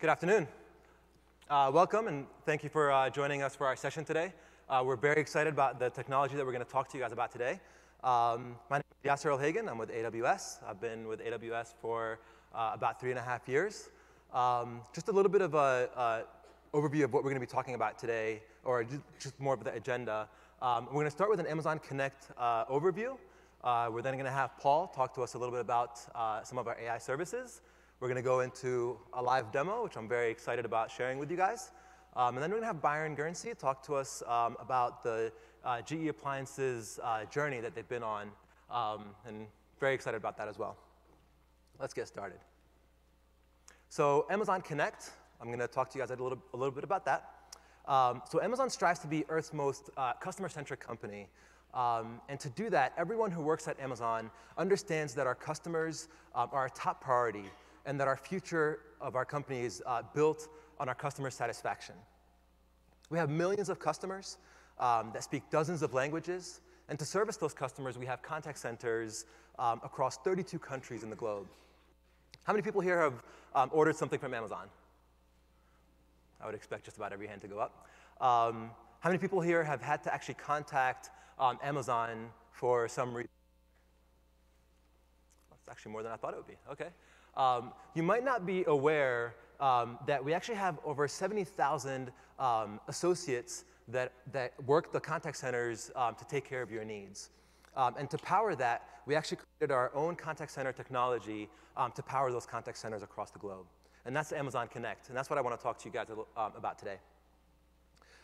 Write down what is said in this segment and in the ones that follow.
Good afternoon. Uh, welcome, and thank you for uh, joining us for our session today. Uh, we're very excited about the technology that we're going to talk to you guys about today. Um, my name is Yasser El-Hagan. I'm with AWS. I've been with AWS for uh, about three and a half years. Um, just a little bit of an overview of what we're going to be talking about today, or just more of the agenda. Um, we're going to start with an Amazon Connect uh, overview. Uh, we're then going to have Paul talk to us a little bit about some of our AI services. We're going to go into a live demo, which I'm very excited about sharing with you guys. Um, and then we're going to have Byron Guernsey talk to us um, about the uh, GE Appliances uh, journey that they've been on, um, and very excited about that as well. Let's get started. So Amazon Connect, I'm going to talk to you guys a little, a little bit about that. Um, so Amazon strives to be Earth's most uh, customer-centric company. Um, and to do that, everyone who works at Amazon understands that our customers um, are a top priority and that our future of our company is uh, built on our customer satisfaction. We have millions of customers um, that speak dozens of languages, and to service those customers, we have contact centers um, across 32 countries in the globe. How many people here have um, ordered something from Amazon? I would expect just about every hand to go up. Um, how many people here have had to actually contact um, Amazon for some reason? That's actually more than I thought it would be. Okay. Um, you might not be aware um, that we actually have over 70,000 um, associates that, that work the contact centers um, to take care of your needs. Um, and to power that, we actually created our own contact center technology um, to power those contact centers across the globe. And that's Amazon Connect. And that's what I want to talk to you guys about today.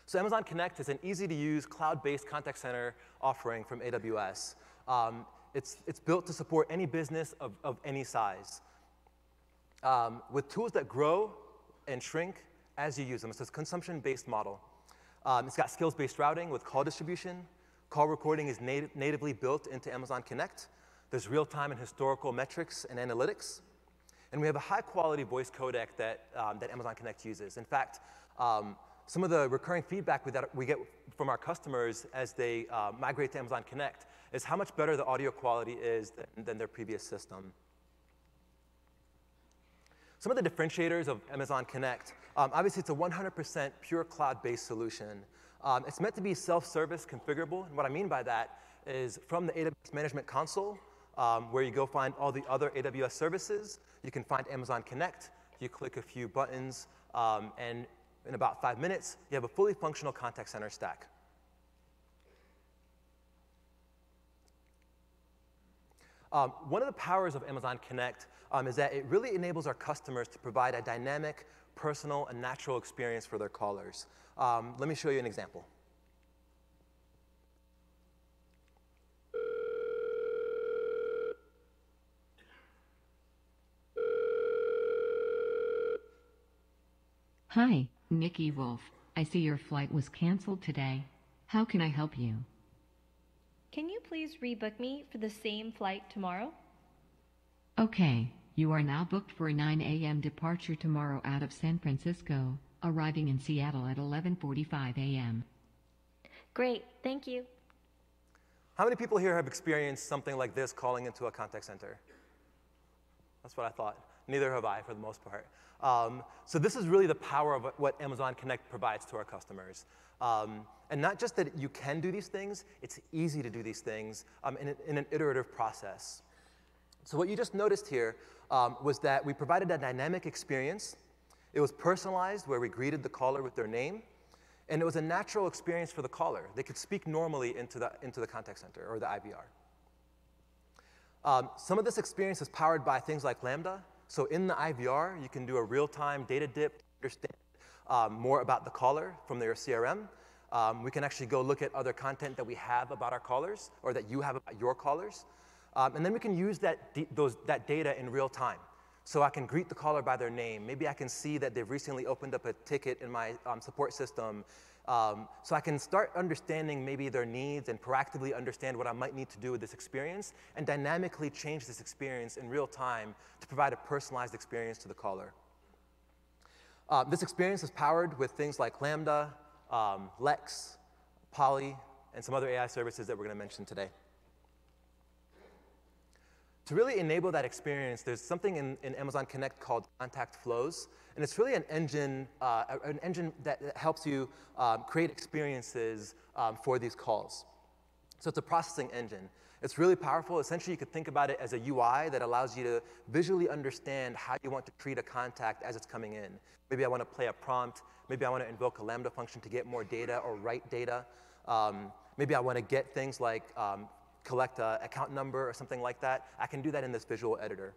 So Amazon Connect is an easy-to-use cloud-based contact center offering from AWS. it's, it's built to support any business of, of any size um, with tools that grow and shrink as you use them. It's a consumption-based model. Um, it's got skills-based routing with call distribution. Call recording is nat natively built into Amazon Connect. There's real-time and historical metrics and analytics. And we have a high-quality voice codec that, um, that Amazon Connect uses. In fact, um, some of the recurring feedback we, that we get from our customers as they uh, migrate to Amazon Connect is how much better the audio quality is than, than their previous system. Some of the differentiators of Amazon Connect, um, obviously it's a 100% pure cloud-based solution. Um, it's meant to be self-service configurable, and what I mean by that is from the AWS Management Console, um, where you go find all the other AWS services, you can find Amazon Connect, you click a few buttons, um, and in about five minutes, you have a fully functional contact center stack. Um, one of the powers of Amazon Connect um, is that it really enables our customers to provide a dynamic, personal, and natural experience for their callers. Um, let me show you an example. Hi, Nikki Wolf. I see your flight was canceled today. How can I help you? Can you please rebook me for the same flight tomorrow? Okay, you are now booked for a 9 a.m. departure tomorrow out of San Francisco, arriving in Seattle at 11:45 a.m. Great, thank you. How many people here have experienced something like this calling into a contact center? That's what I thought. Neither have I, for the most part. Um, so this is really the power of what Amazon Connect provides to our customers. Um, and not just that you can do these things, it's easy to do these things um, in, in, an iterative process. So what you just noticed here um, was that we provided a dynamic experience. It was personalized, where we greeted the caller with their name. And it was a natural experience for the caller. They could speak normally into the, into the contact center or the IVR. Um, some of this experience is powered by things like Lambda. So in the IVR, you can do a real-time data dip to understand um, more about the caller from their CRM. Um, we can actually go look at other content that we have about our callers or that you have about your callers. Um, and then we can use that, those, that data in real time. So I can greet the caller by their name. Maybe I can see that they've recently opened up a ticket in my um, support system. Um, so I can start understanding maybe their needs and proactively understand what I might need to do with this experience and dynamically change this experience in real time to provide a personalized experience to the caller. Uh, this experience is powered with things like Lambda, um, Lex, Polly, and some other AI services that we're going to mention today. To really enable that experience, there's something in, in Amazon Connect called Contact Flows, and it's really an engine, uh, an engine that, that helps you um, create experiences um, for these calls. So it's a processing engine. It's really powerful. Essentially, you could think about it as a UI that allows you to visually understand how you want to treat a contact as it's coming in. Maybe I want to play a prompt. Maybe I want to invoke a Lambda function to get more data or write data. Um, maybe I want to get things like um, collect an account number or something like that. I can do that in this visual editor.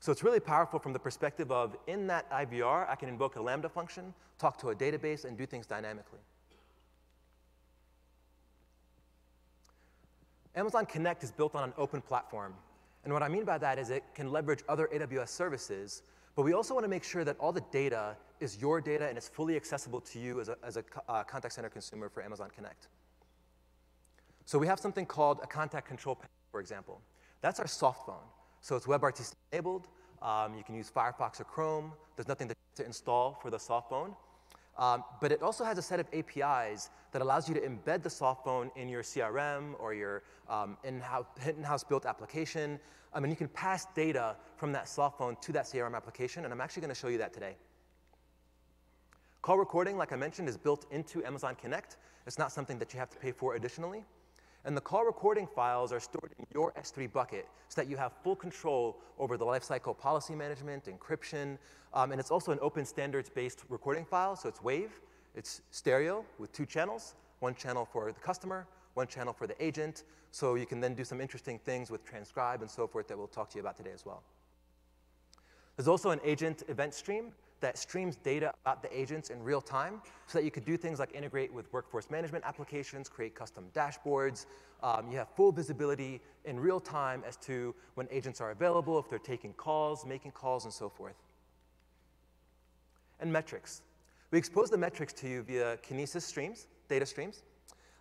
So it's really powerful from the perspective of in that IVR, I can invoke a Lambda function, talk to a database, and do things dynamically. Amazon Connect is built on an open platform. And what I mean by that is it can leverage other AWS services, but we also want to make sure that all the data is your data and it's fully accessible to you as a, as a uh, contact center consumer for Amazon Connect. So we have something called a contact control panel, for example. That's our soft phone. So it's WebRTC enabled. Um, you can use Firefox or Chrome. There's nothing to install for the soft phone. Um, but it also has a set of APIs that allows you to embed the soft phone in your CRM or your um, in-house built application. I mean, you can pass data from that soft phone to that CRM application, and I'm actually going to show you that today. Call recording, like I mentioned, is built into Amazon Connect. It's not something that you have to pay for additionally. And the call recording files are stored in your S3 bucket so that you have full control over the lifecycle policy management, encryption, um, and it's also an open standards-based recording file, so it's WAV, it's stereo with two channels, one channel for the customer, one channel for the agent, so you can then do some interesting things with transcribe and so forth that we'll talk to you about today as well. There's also an agent event stream that streams data about the agents in real time so that you could do things like integrate with workforce management applications, create custom dashboards. Um, you have full visibility in real time as to when agents are available, if they're taking calls, making calls, and so forth. And metrics. We expose the metrics to you via Kinesis streams, data streams,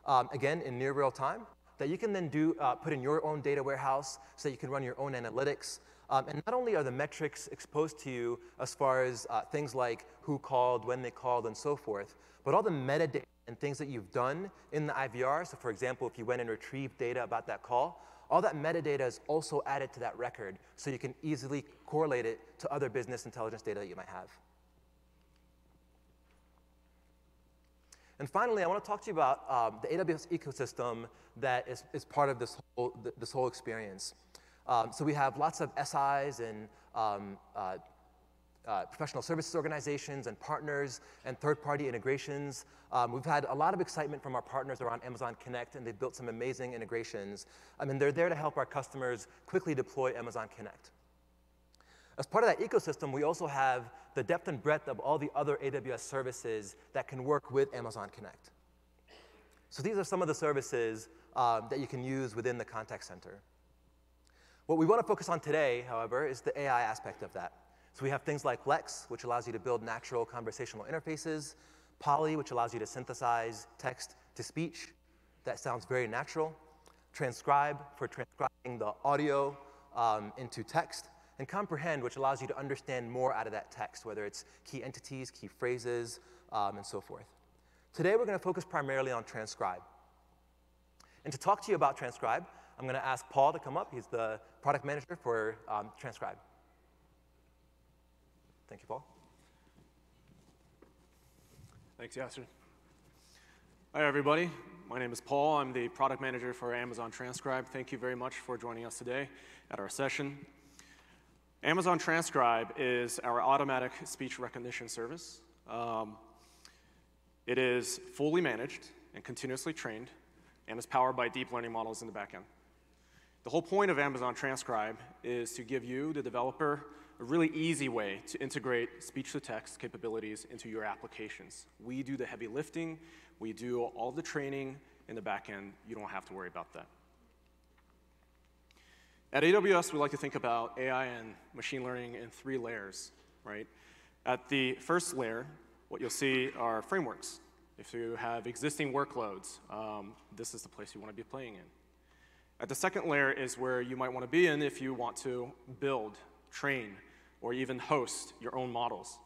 um, again, in near real time, that you can then do, uh, put in your own data warehouse so that you can run your own analytics, um, and not only are the metrics exposed to you as far as uh, things like who called, when they called, and so forth, but all the metadata and things that you've done in the IVR, so for example, if you went and retrieved data about that call, all that metadata is also added to that record so you can easily correlate it to other business intelligence data that you might have. And finally, I want to talk to you about um, the AWS ecosystem that is, is part of this whole, this whole experience. Um, so we have lots of SIs and um, uh, uh, professional services organizations and partners and third-party integrations. Um, we've had a lot of excitement from our partners around Amazon Connect, and they've built some amazing integrations. I mean, they're there to help our customers quickly deploy Amazon Connect. As part of that ecosystem, we also have the depth and breadth of all the other AWS services that can work with Amazon Connect. So these are some of the services um, that you can use within the contact center. What we want to focus on today, however, is the AI aspect of that. So we have things like Lex, which allows you to build natural conversational interfaces, Polly, which allows you to synthesize text to speech. That sounds very natural. Transcribe for transcribing the audio um, into text. And Comprehend, which allows you to understand more out of that text, whether it's key entities, key phrases, um, and so forth. Today, we're going to focus primarily on Transcribe. And to talk to you about Transcribe, I'm going to ask Paul to come up. He's the product manager for um, Transcribe. Thank you, Paul. Thanks, Yasser. Hi, everybody. My name is Paul. I'm the product manager for Amazon Transcribe. Thank you very much for joining us today at our session. Amazon Transcribe is our automatic speech recognition service. Um, it is fully managed and continuously trained and is powered by deep learning models in the backend. The whole point of Amazon Transcribe is to give you, the developer, a really easy way to integrate speech-to-text capabilities into your applications. We do the heavy lifting. We do all the training in the back end. You don't have to worry about that. At AWS, we like to think about AI and machine learning in three layers, right? At the first layer, what you'll see are frameworks. If you have existing workloads, um, this is the place you want to be playing in. At the second layer is where you might want to be in if you want to build, train, or even host your own models.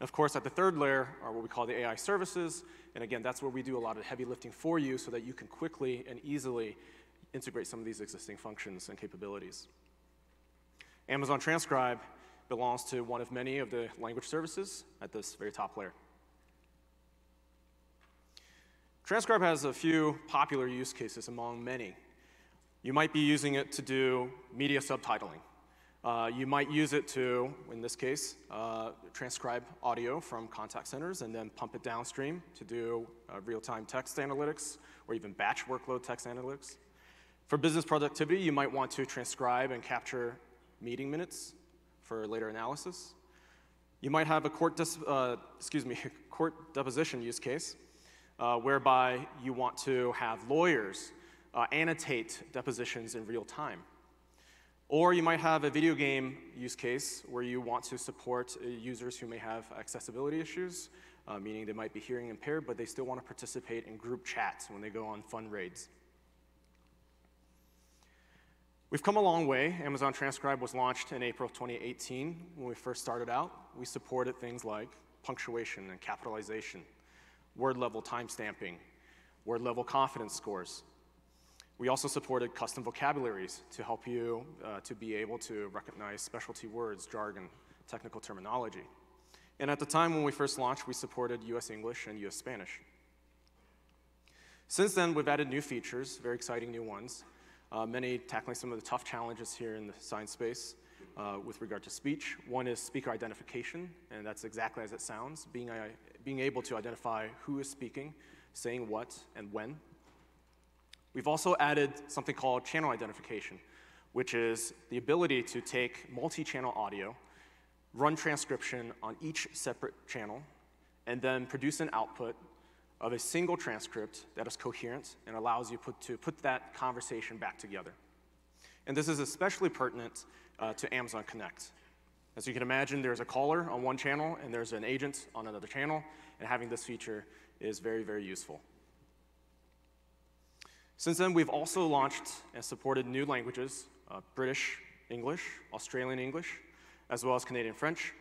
And of course, at the third layer are what we call the AI services. And again, that's where we do a lot of heavy lifting for you so that you can quickly and easily integrate some of these existing functions and capabilities. Amazon Transcribe belongs to one of many of the language services at this very top layer. Transcribe has a few popular use cases among many. You might be using it to do media subtitling. Uh, you might use it to, in this case, uh, transcribe audio from contact centers and then pump it downstream to do uh, real-time text analytics or even batch workload text analytics. For business productivity, you might want to transcribe and capture meeting minutes for later analysis. You might have a court, uh, excuse me, court deposition use case uh, whereby you want to have lawyers uh, annotate depositions in real time. Or you might have a video game use case where you want to support uh, users who may have accessibility issues, uh, meaning they might be hearing impaired, but they still want to participate in group chats when they go on fun raids. We've come a long way. Amazon Transcribe was launched in April 2018. When we first started out, we supported things like punctuation and capitalization, word level timestamping, word level confidence scores. We also supported custom vocabularies to help you uh, to be able to recognize specialty words, jargon, technical terminology. And at the time when we first launched, we supported US English and US Spanish. Since then, we've added new features, very exciting new ones, uh, many tackling some of the tough challenges here in the science space uh, with regard to speech. One is speaker identification, and that's exactly as it sounds, being, uh, being able to identify who is speaking, saying what, and when. We've also added something called channel identification, which is the ability to take multi-channel audio, run transcription on each separate channel, and then produce an output of a single transcript that is coherent and allows you put, to put that conversation back together. And this is especially pertinent uh, to Amazon Connect. As you can imagine, there's a caller on one channel and there's an agent on another channel, and having this feature is very, very useful. Since then, we've also launched and supported new languages, uh, British English, Australian English, as well as Canadian French.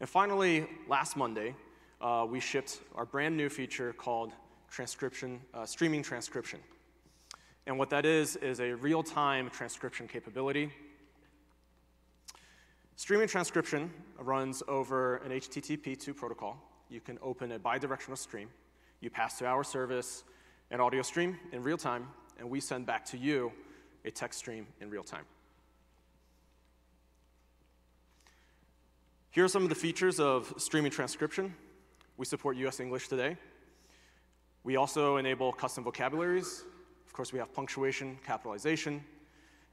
And finally, last Monday, uh, we shipped our brand new feature called transcription, uh, streaming transcription. And what that is, is a real-time transcription capability. Streaming transcription runs over an HTTP2 protocol. You can open a bidirectional stream. You pass to our service an audio stream in real time, and we send back to you a text stream in real time. Here are some of the features of streaming transcription. We support US English today. We also enable custom vocabularies. Of course, we have punctuation, capitalization.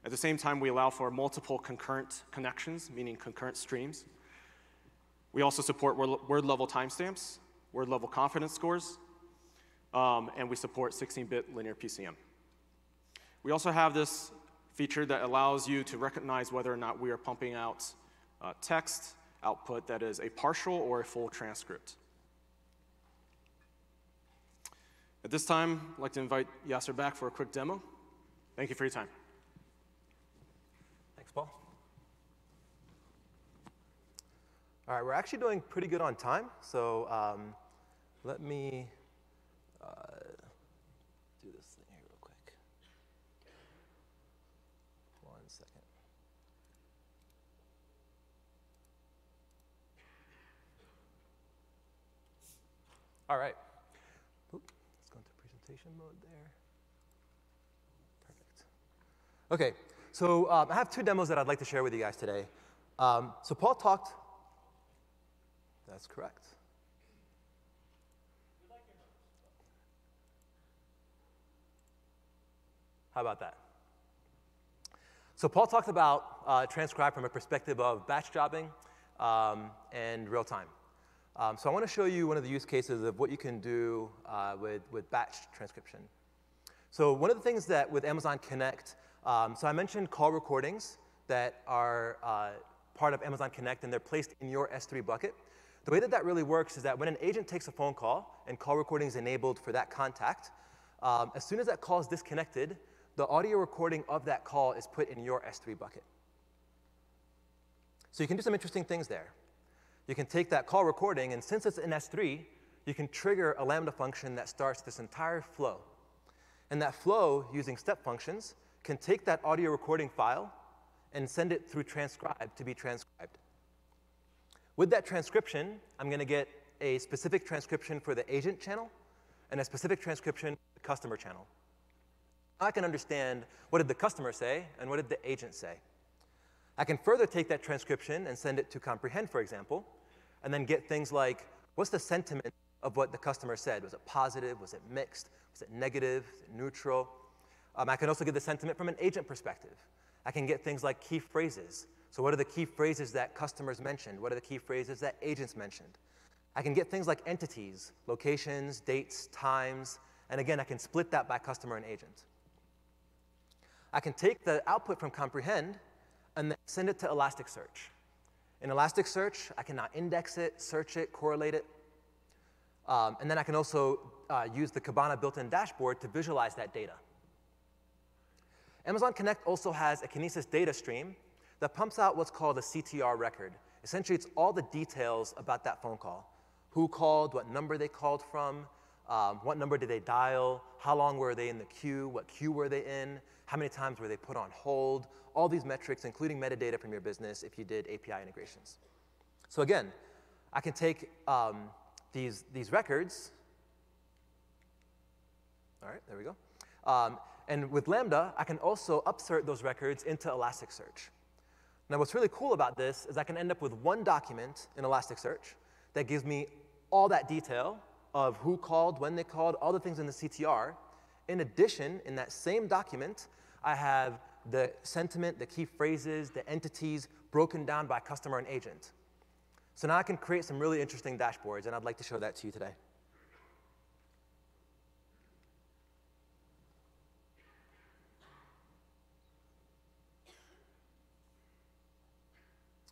At the same time, we allow for multiple concurrent connections, meaning concurrent streams. We also support word level timestamps, word level confidence scores, um, and we support 16-bit linear PCM. We also have this feature that allows you to recognize whether or not we are pumping out uh, text output that is a partial or a full transcript. At this time, I'd like to invite Yasser back for a quick demo. Thank you for your time. Thanks, Paul. All right, we're actually doing pretty good on time, so um, let me uh, do this thing here real quick. One second. All right. Oop, let's go into presentation mode there. Perfect. Okay, so um, I have two demos that I'd like to share with you guys today. Um, so Paul talked, that's correct. How about that? So Paul talked about uh, transcribe from a perspective of batch jobbing um, and real time. Um, so I want to show you one of the use cases of what you can do uh, with, with batch transcription. So one of the things that with Amazon Connect, um, so I mentioned call recordings that are uh, part of Amazon Connect and they're placed in your S3 bucket. The way that that really works is that when an agent takes a phone call and call recording is enabled for that contact, um, as soon as that call is disconnected, the audio recording of that call is put in your S3 bucket. So you can do some interesting things there. You can take that call recording, and since it's in S3, you can trigger a Lambda function that starts this entire flow. And that flow, using step functions, can take that audio recording file and send it through transcribe to be transcribed. With that transcription, I'm going to get a specific transcription for the agent channel and a specific transcription for the customer channel. I can understand what did the customer say and what did the agent say. I can further take that transcription and send it to comprehend, for example, and then get things like what's the sentiment of what the customer said? Was it positive? Was it mixed? Was it negative? Was it neutral? Um, I can also get the sentiment from an agent perspective. I can get things like key phrases. So, what are the key phrases that customers mentioned? What are the key phrases that agents mentioned? I can get things like entities, locations, dates, times, and again, I can split that by customer and agent. I can take the output from comprehend and then send it to Elasticsearch. In Elasticsearch, I can now index it, search it, correlate it, um, and then I can also uh, use the Kibana built-in dashboard to visualize that data. Amazon Connect also has a Kinesis data stream that pumps out what's called a CTR record. Essentially, it's all the details about that phone call. Who called, what number they called from, um, what number did they dial, how long were they in the queue, what queue were they in, how many times were they put on hold, all these metrics, including metadata from your business if you did API integrations. So again, I can take um, these, these records, all right, there we go, um, and with Lambda, I can also upsert those records into Elasticsearch. Now, what's really cool about this is I can end up with one document in Elasticsearch that gives me all that detail of who called, when they called, all the things in the CTR. In addition, in that same document, I have the sentiment, the key phrases, the entities broken down by customer and agent. So now I can create some really interesting dashboards, and I'd like to show that to you today.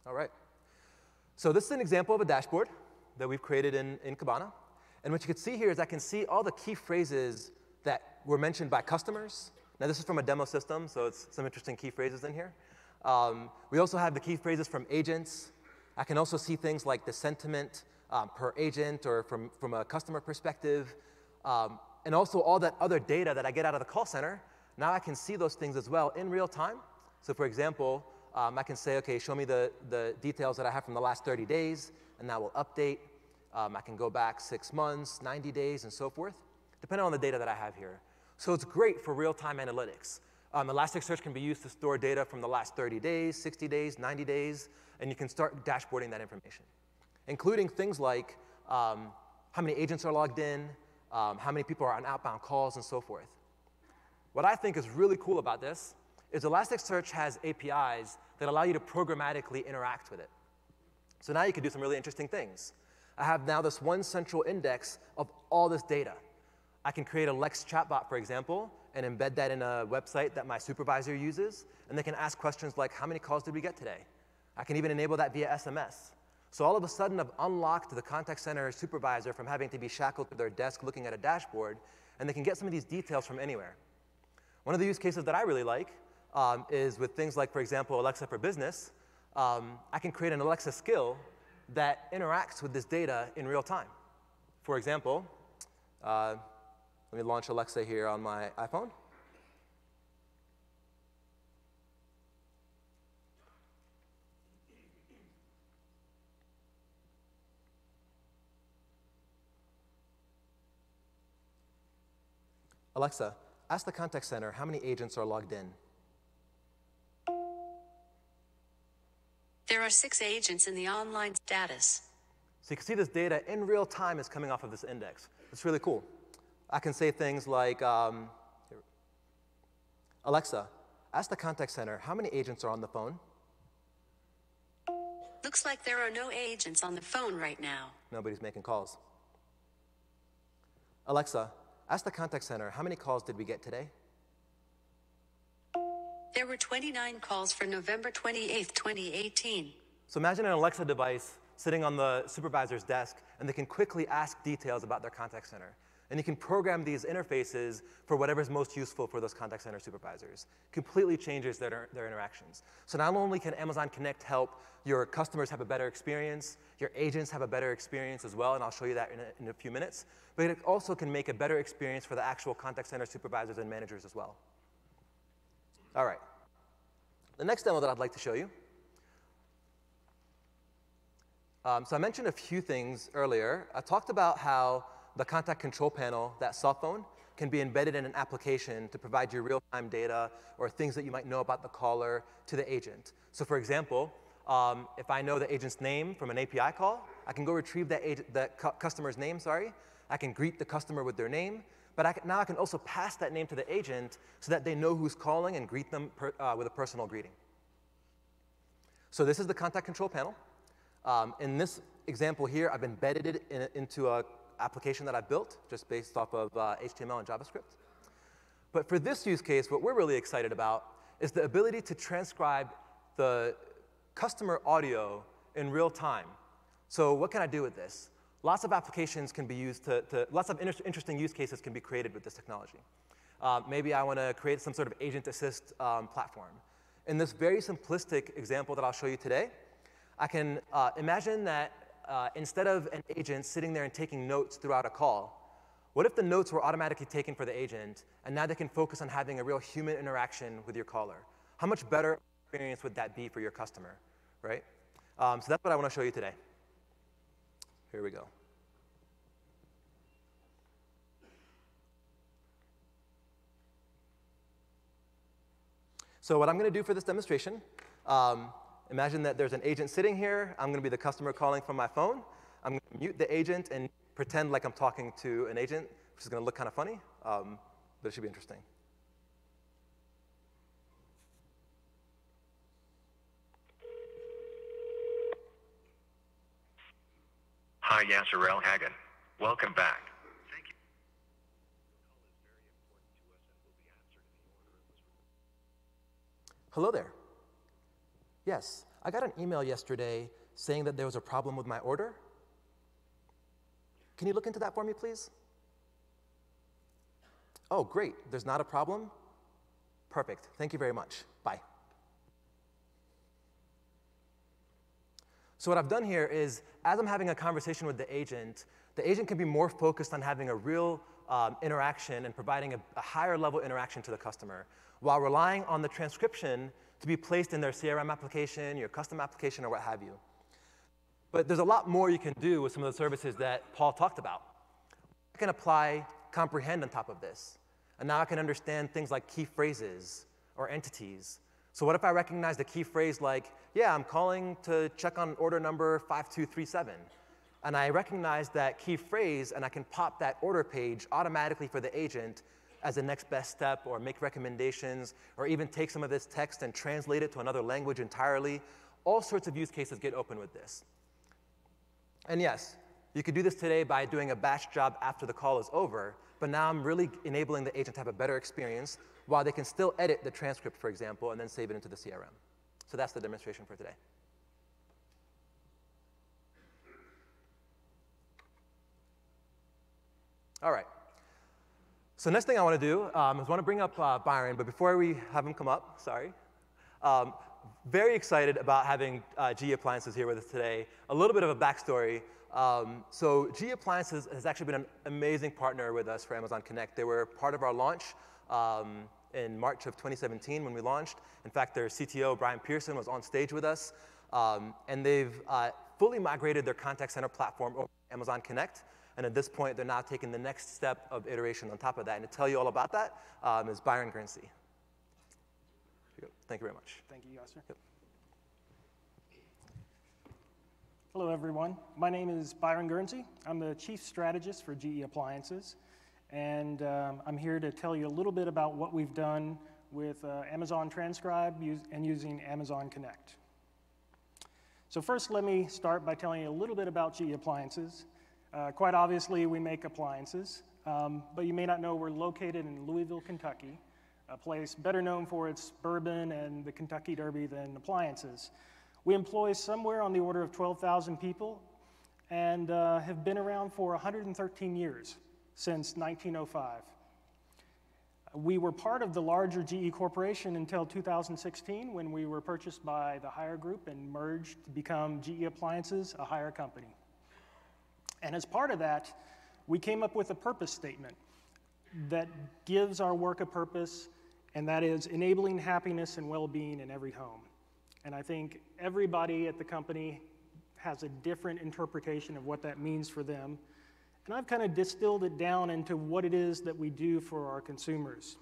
All right. So this is an example of a dashboard that we've created in, in Kibana. And what you can see here is I can see all the key phrases that were mentioned by customers. Now this is from a demo system, so it's some interesting key phrases in here. Um, we also have the key phrases from agents. I can also see things like the sentiment um, per agent or from, from a customer perspective. Um, and also all that other data that I get out of the call center. Now I can see those things as well in real time. So for example, um, I can say, okay, show me the, the details that I have from the last 30 days, and that will update. Um, I can go back six months, 90 days, and so forth, depending on the data that I have here. So it's great for real-time analytics. Um, Elasticsearch can be used to store data from the last 30 days, 60 days, 90 days, and you can start dashboarding that information, including things like um, how many agents are logged in, um, how many people are on outbound calls, and so forth. What I think is really cool about this is Elasticsearch has APIs that allow you to programmatically interact with it. So now you can do some really interesting things. I have now this one central index of all this data. I can create a Lex chatbot, for example, and embed that in a website that my supervisor uses, and they can ask questions like, how many calls did we get today? I can even enable that via SMS. So all of a sudden, I've unlocked the contact center supervisor from having to be shackled to their desk looking at a dashboard, and they can get some of these details from anywhere. One of the use cases that I really like um, is with things like, for example, Alexa for Business, um, I can create an Alexa skill that interacts with this data in real time. For example, uh, let me launch Alexa here on my iPhone. Alexa, ask the contact center how many agents are logged in. There are six agents in the online status. So you can see this data in real time is coming off of this index. It's really cool. I can say things like, um, Alexa, ask the contact center how many agents are on the phone. Looks like there are no agents on the phone right now. Nobody's making calls. Alexa, ask the contact center how many calls did we get today? There were 29 calls for November 28, 2018. So imagine an Alexa device sitting on the supervisor's desk, and they can quickly ask details about their contact center. And you can program these interfaces for whatever's most useful for those contact center supervisors. Completely changes their, their interactions. So not only can Amazon Connect help your customers have a better experience, your agents have a better experience as well, and I'll show you that in a, in a few minutes, but it also can make a better experience for the actual contact center supervisors and managers as well. All right. The next demo that I'd like to show you. Um, so I mentioned a few things earlier. I talked about how the contact control panel, that cell phone, can be embedded in an application to provide you real-time data or things that you might know about the caller to the agent. So for example, um, if I know the agent's name from an API call, I can go retrieve that, agent, cu customer's name, sorry. I can greet the customer with their name, but I can, now I can also pass that name to the agent so that they know who's calling and greet them per, uh, with a personal greeting. So this is the contact control panel. Um, in this example here, I've embedded it in, into an application that I built just based off of uh, HTML and JavaScript. But for this use case, what we're really excited about is the ability to transcribe the customer audio in real time. So what can I do with this? Lots of applications can be used to, to lots of inter interesting use cases can be created with this technology. Uh, maybe I want to create some sort of agent assist um, platform. In this very simplistic example that I'll show you today, I can uh, imagine that uh, instead of an agent sitting there and taking notes throughout a call, what if the notes were automatically taken for the agent, and now they can focus on having a real human interaction with your caller? How much better experience would that be for your customer, right? Um, so that's what I want to show you today. Here we go. So what I'm going to do for this demonstration um, Imagine that there's an agent sitting here. I'm going to be the customer calling from my phone. I'm going to mute the agent and pretend like I'm talking to an agent, which is going to look kind of funny, um, but it should be interesting. Hi, Yasser El Hagan. Welcome back. Thank you. Hello there. Yes, I got an email yesterday saying that there was a problem with my order. Can you look into that for me, please? Oh, great. There's not a problem? Perfect. Thank you very much. So what I've done here is, as I'm having a conversation with the agent, the agent can be more focused on having a real um, interaction and providing a, a higher level interaction to the customer, while relying on the transcription to be placed in their CRM application, your custom application, or what have you. But there's a lot more you can do with some of the services that Paul talked about. I can apply comprehend on top of this. And now I can understand things like key phrases or entities. So what if I recognize the key phrase like, yeah, I'm calling to check on order number 5237. And I recognize that key phrase and I can pop that order page automatically for the agent as the next best step or make recommendations or even take some of this text and translate it to another language entirely. All sorts of use cases get open with this. And yes, you could do this today by doing a batch job after the call is over, but now I'm really enabling the agent to have a better experience while they can still edit the transcript, for example, and then save it into the CRM. So that's the demonstration for today. All right. So next thing I want to do um, is want to bring up uh, Byron, but before we have him come up, sorry, um, very excited about having uh, GE Appliances here with us today. A little bit of a backstory. Um, so GE Appliances has actually been an amazing partner with us for Amazon Connect. They were part of our launch um, in March of 2017 when we launched. In fact, their CTO, Brian Pearson, was on stage with us. Um, and they've uh, fully migrated their contact center platform over Amazon Connect. And at this point, they're now taking the next step of iteration on top of that. And to tell you all about that um, is Byron Guernsey. Thank you very much. Thank you, Yasser. Yep. Hello, everyone. My name is Byron Guernsey. I'm the Chief Strategist for GE Appliances. And um, I'm here to tell you a little bit about what we've done with uh, Amazon Transcribe and using Amazon Connect. So first, let me start by telling you a little bit about GE Appliances. Uh, quite obviously, we make appliances, um, but you may not know we're located in Louisville, Kentucky, a place better known for its bourbon and the Kentucky Derby than appliances. We employ somewhere on the order of 12,000 people and uh, have been around for 113 years, since 1905. We were part of the larger GE Corporation until 2016 when we were purchased by the Haier Group and merged to become GE Appliances, a Haier company. And as part of that, we came up with a purpose statement that gives our work a purpose and that is enabling happiness and well being in every home. And I think everybody at the company has a different interpretation of what that means for them. And I've kind of distilled it down into what it is that we do for our consumers.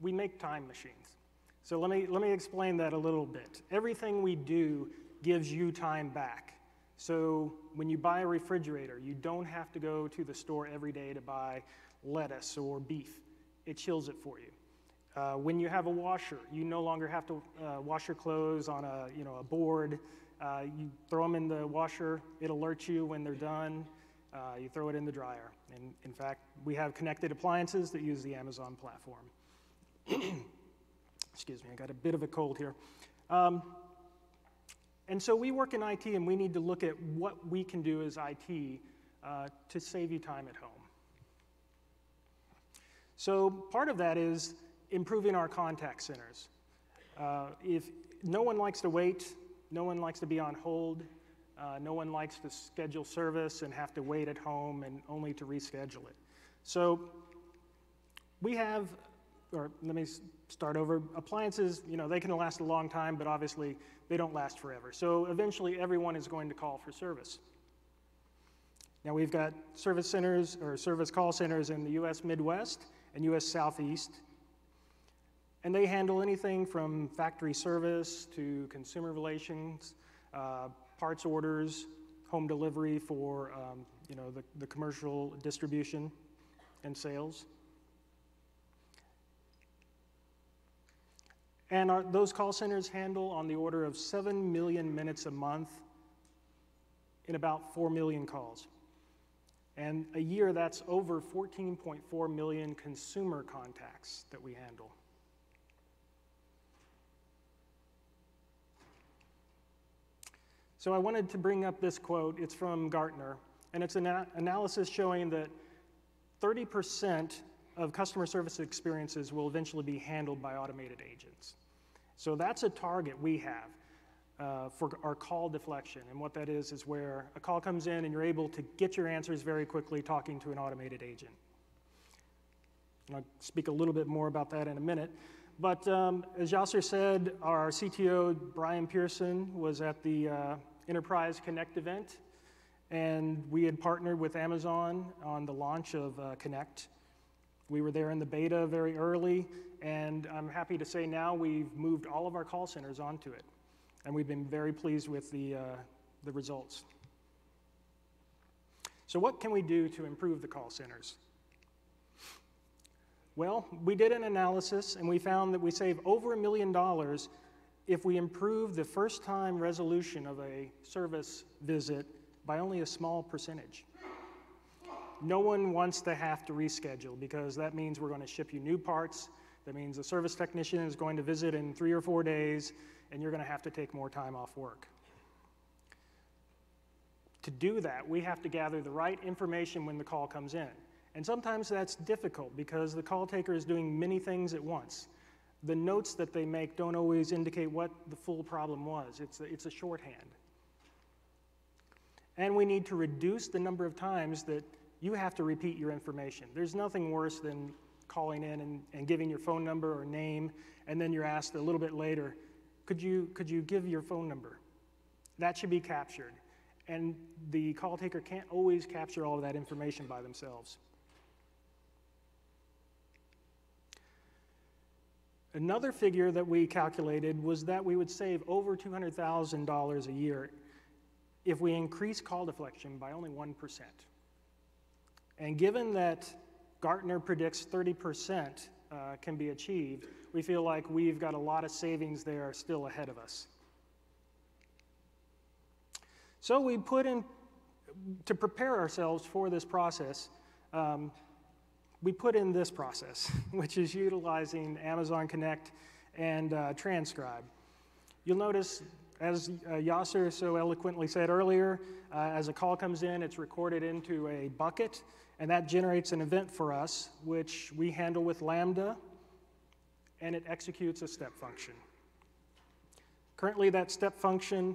We make time machines. So let me, let me explain that a little bit. Everything we do gives you time back. So when you buy a refrigerator, you don't have to go to the store every day to buy lettuce or beef. It chills it for you. Uh, when you have a washer, you no longer have to uh, wash your clothes on a, you know, a board. Uh, you throw them in the washer, it alerts you when they're done. Uh, you throw it in the dryer. And in fact, we have connected appliances that use the Amazon platform. Excuse me, I got a bit of a cold here. Um, and so we work in IT and we need to look at what we can do as IT uh, to save you time at home. So part of that is improving our contact centers. Uh, if no one likes to wait, no one likes to be on hold, uh, no one likes to schedule service and have to wait at home and only to reschedule it. So we have, or let me start over. Appliances, you know, they can last a long time, but obviously they don't last forever. So eventually everyone is going to call for service. Now we've got service centers or service call centers in the US Midwest and US Southeast. And they handle anything from factory service to consumer relations, uh, parts orders, home delivery for um, you know, the, the commercial distribution and sales. And our, those call centers handle on the order of 7 million minutes a month in about 4 million calls. And a year, that's over 14.4 million consumer contacts that we handle. So I wanted to bring up this quote. It's from Gartner, and it's an analysis showing that 30% of customer service experiences will eventually be handled by automated agents. So that's a target we have uh, for our call deflection. And what that is, is where a call comes in and you're able to get your answers very quickly talking to an automated agent. And I'll speak a little bit more about that in a minute. But um, as Yasser said, our CTO, Brian Pearson, was at the uh, Enterprise Connect event, and we had partnered with Amazon on the launch of uh, Connect. We were there in the beta very early, and I'm happy to say now we've moved all of our call centers onto it, and we've been very pleased with the, uh, the results. So, what can we do to improve the call centers? Well, we did an analysis and we found that we save over a million dollars if we improve the first time resolution of a service visit by only a small percentage. No one wants to have to reschedule because that means we're going to ship you new parts. That means the service technician is going to visit in three or four days and you're going to have to take more time off work. To do that, we have to gather the right information when the call comes in. And sometimes that's difficult because the call taker is doing many things at once. The notes that they make don't always indicate what the full problem was, it's a, it's a shorthand. And we need to reduce the number of times that you have to repeat your information. There's nothing worse than calling in and, and giving your phone number or name, and then you're asked a little bit later, could you, could you give your phone number? That should be captured. And the call taker can't always capture all of that information by themselves. Another figure that we calculated was that we would save over $200,000 a year if we increase call deflection by only 1%. And given that Gartner predicts 30% uh, can be achieved, we feel like we've got a lot of savings there still ahead of us. So we put in, to prepare ourselves for this process, um, we put in this process, which is utilizing Amazon Connect and uh, Transcribe. You'll notice, as uh, Yasser so eloquently said earlier, uh, as a call comes in, it's recorded into a bucket, and that generates an event for us, which we handle with Lambda, and it executes a step function. Currently, that step function,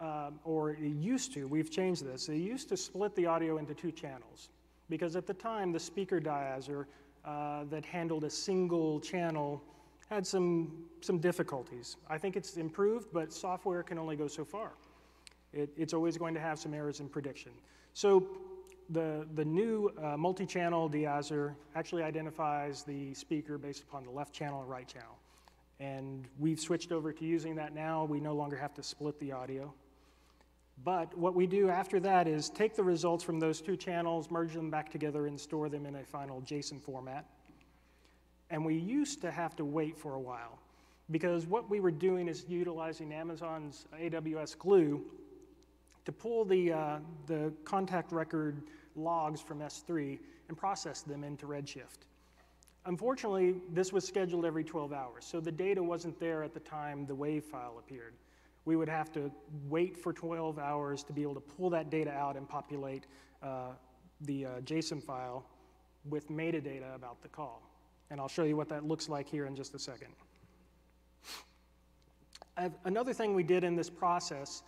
um, or it used to, we've changed this, it used to split the audio into two channels because at the time the speaker diarizer uh, that handled a single channel had some, some difficulties. I think it's improved, but software can only go so far. It, it's always going to have some errors in prediction. So the, the new uh, multi-channel diarizer actually identifies the speaker based upon the left channel and right channel. And we've switched over to using that now. We no longer have to split the audio. But what we do after that is take the results from those two channels, merge them back together, and store them in a final JSON format. And we used to have to wait for a while because what we were doing is utilizing Amazon's AWS Glue to pull the, uh, the contact record logs from S3 and process them into Redshift. Unfortunately, this was scheduled every 12 hours, so the data wasn't there at the time the WAV file appeared. We would have to wait for 12 hours to be able to pull that data out and populate uh, the uh, JSON file with metadata about the call. And I'll show you what that looks like here in just a second. another thing we did in this process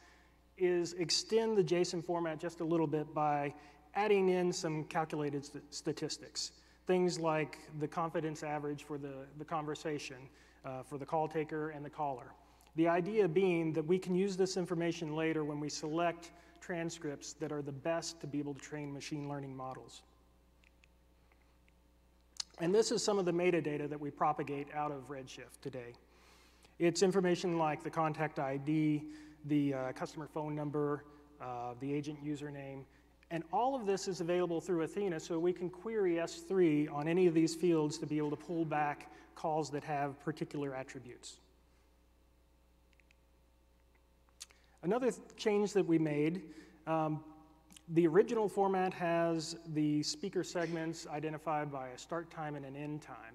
is extend the JSON format just a little bit by adding in some calculated st statistics. Things like the confidence average for the, the conversation, uh, for the call taker and the caller. The idea being that we can use this information later when we select transcripts that are the best to be able to train machine learning models. And this is some of the metadata that we propagate out of Redshift today. It's information like the contact ID, the uh, customer phone number, uh, the agent username, and all of this is available through Athena, so we can query S3 on any of these fields to be able to pull back calls that have particular attributes. Another change that we made, um, the original format has the speaker segments identified by a start time and an end time,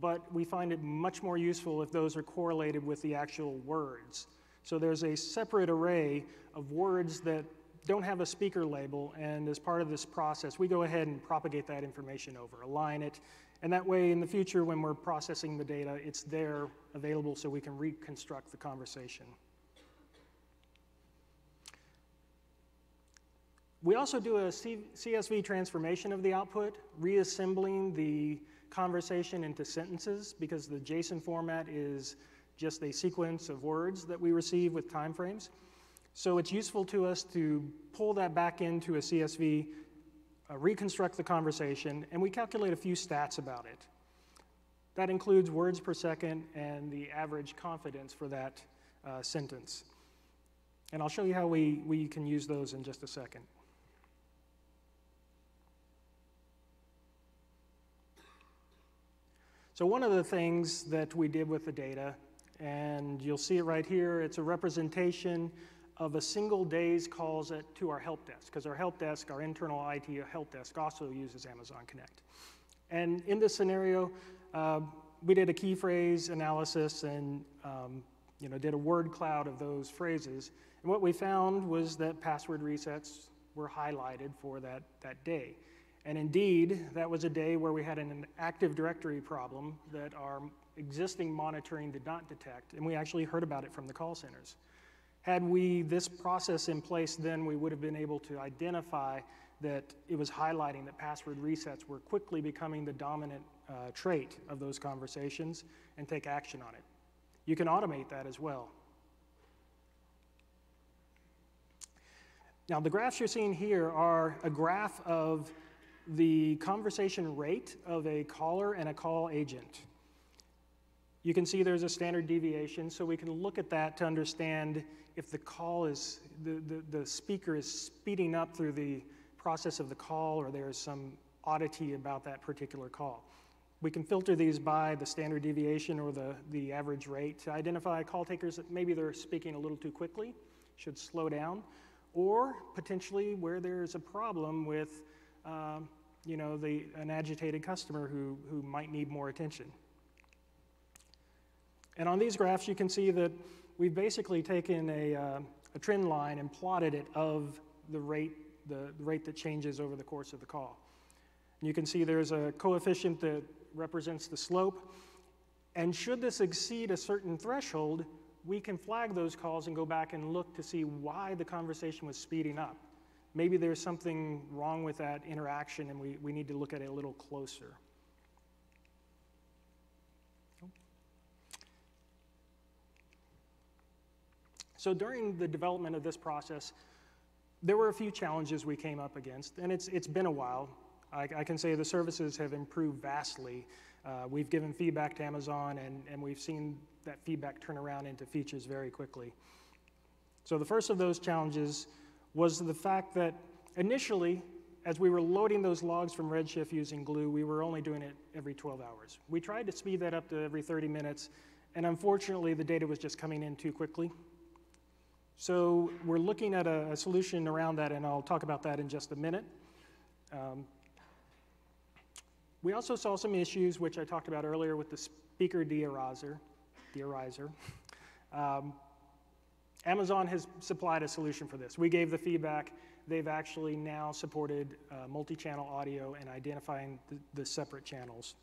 but we find it much more useful if those are correlated with the actual words. So there's a separate array of words that don't have a speaker label, and as part of this process, we go ahead and propagate that information over, align it, and that way in the future when we're processing the data, it's there available so we can reconstruct the conversation. We also do a C CSV transformation of the output, reassembling the conversation into sentences because the JSON format is just a sequence of words that we receive with timeframes. So it's useful to us to pull that back into a CSV, uh, reconstruct the conversation, and we calculate a few stats about it. That includes words per second and the average confidence for that uh, sentence. And I'll show you how we, we can use those in just a second. So one of the things that we did with the data, and you'll see it right here, it's a representation of a single day's calls at, to our help desk, because our help desk, our internal IT help desk, also uses Amazon Connect. And in this scenario, uh, we did a key phrase analysis and um, you know, did a word cloud of those phrases. And what we found was that password resets were highlighted for that, that day. And indeed, that was a day where we had an Active Directory problem that our existing monitoring did not detect, and we actually heard about it from the call centers. Had we this process in place, then we would have been able to identify that it was highlighting that password resets were quickly becoming the dominant uh, trait of those conversations and take action on it. You can automate that as well. Now, the graphs you're seeing here are a graph of the conversation rate of a caller and a call agent. You can see there's a standard deviation, so we can look at that to understand if the call is, the, the, the speaker is speeding up through the process of the call or there's some oddity about that particular call. We can filter these by the standard deviation or the, the average rate to identify call takers that maybe they're speaking a little too quickly, should slow down, or potentially where there's a problem with um, you know, the, an agitated customer who, who might need more attention. And on these graphs, you can see that we've basically taken a, uh, a trend line and plotted it of the rate, the, the rate that changes over the course of the call. And you can see there's a coefficient that represents the slope. And should this exceed a certain threshold, we can flag those calls and go back and look to see why the conversation was speeding up maybe there's something wrong with that interaction and we, we need to look at it a little closer. So during the development of this process, there were a few challenges we came up against, and it's, it's been a while. I, I can say the services have improved vastly. Uh, we've given feedback to Amazon, and, and we've seen that feedback turn around into features very quickly. So the first of those challenges was the fact that initially, as we were loading those logs from Redshift using Glue, we were only doing it every 12 hours. We tried to speed that up to every 30 minutes, and unfortunately, the data was just coming in too quickly. So we're looking at a, a solution around that, and I'll talk about that in just a minute. Um, we also saw some issues, which I talked about earlier with the speaker diarizer. diarizer. Um, Amazon has supplied a solution for this. We gave the feedback. They've actually now supported uh, multi-channel audio and identifying the, the, separate channels,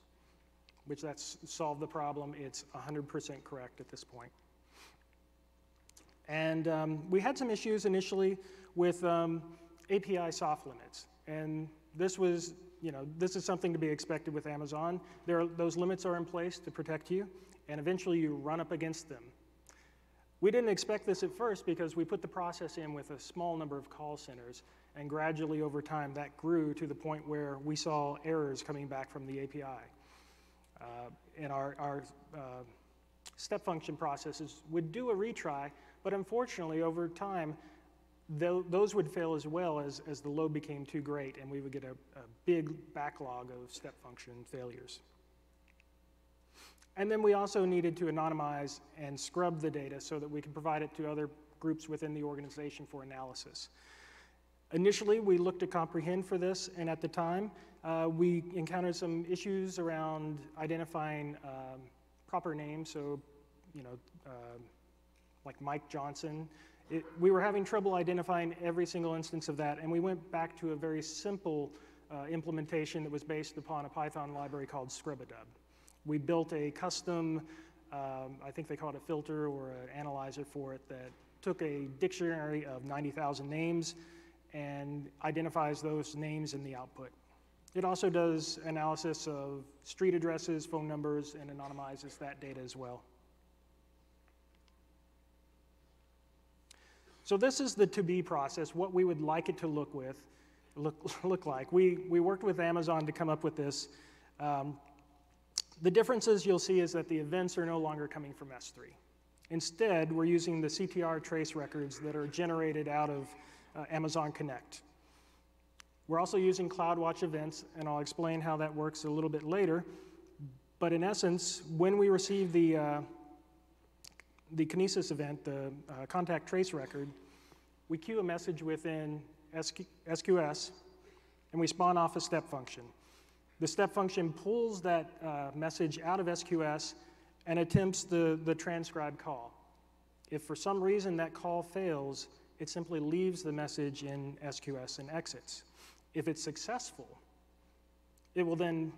which that's solved the problem. It's 100% correct at this point. And um, we had some issues initially with um, API soft limits. And this was, you know, this is something to be expected with Amazon. There are, those limits are in place to protect you, and eventually you run up against them. We didn't expect this at first because we put the process in with a small number of call centers, and gradually over time that grew to the point where we saw errors coming back from the API. Uh, and our, our uh, step function processes would do a retry, but unfortunately over time, th those would fail as well as, as the load became too great, and we would get a, a big backlog of step function failures. And then we also needed to anonymize and scrub the data so that we could provide it to other groups within the organization for analysis. Initially, we looked to comprehend for this, and at the time, uh, we encountered some issues around identifying um, proper names. So, you know, uh, like Mike Johnson. It, we were having trouble identifying every single instance of that, and we went back to a very simple uh, implementation that was based upon a Python library called Scrubadub. We built a custom, um, I think they call it a filter or an analyzer for it that took a dictionary of 90,000 names and identifies those names in the output. It also does analysis of street addresses, phone numbers, and anonymizes that data as well. So this is the to be process, what we would like it to look with, look, look like. We, we worked with Amazon to come up with this. Um, the differences you'll see is that the events are no longer coming from S3. Instead, we're using the CTR trace records that are generated out of uh, Amazon Connect. We're also using CloudWatch events, and I'll explain how that works a little bit later. But in essence, when we receive the, uh, the Kinesis event, the uh, contact trace record, we queue a message within SQ SQS, and we spawn off a step function. The step function pulls that uh, message out of SQS and attempts the, the transcribe call. If for some reason that call fails, it simply leaves the message in SQS and exits. If it's successful, it will then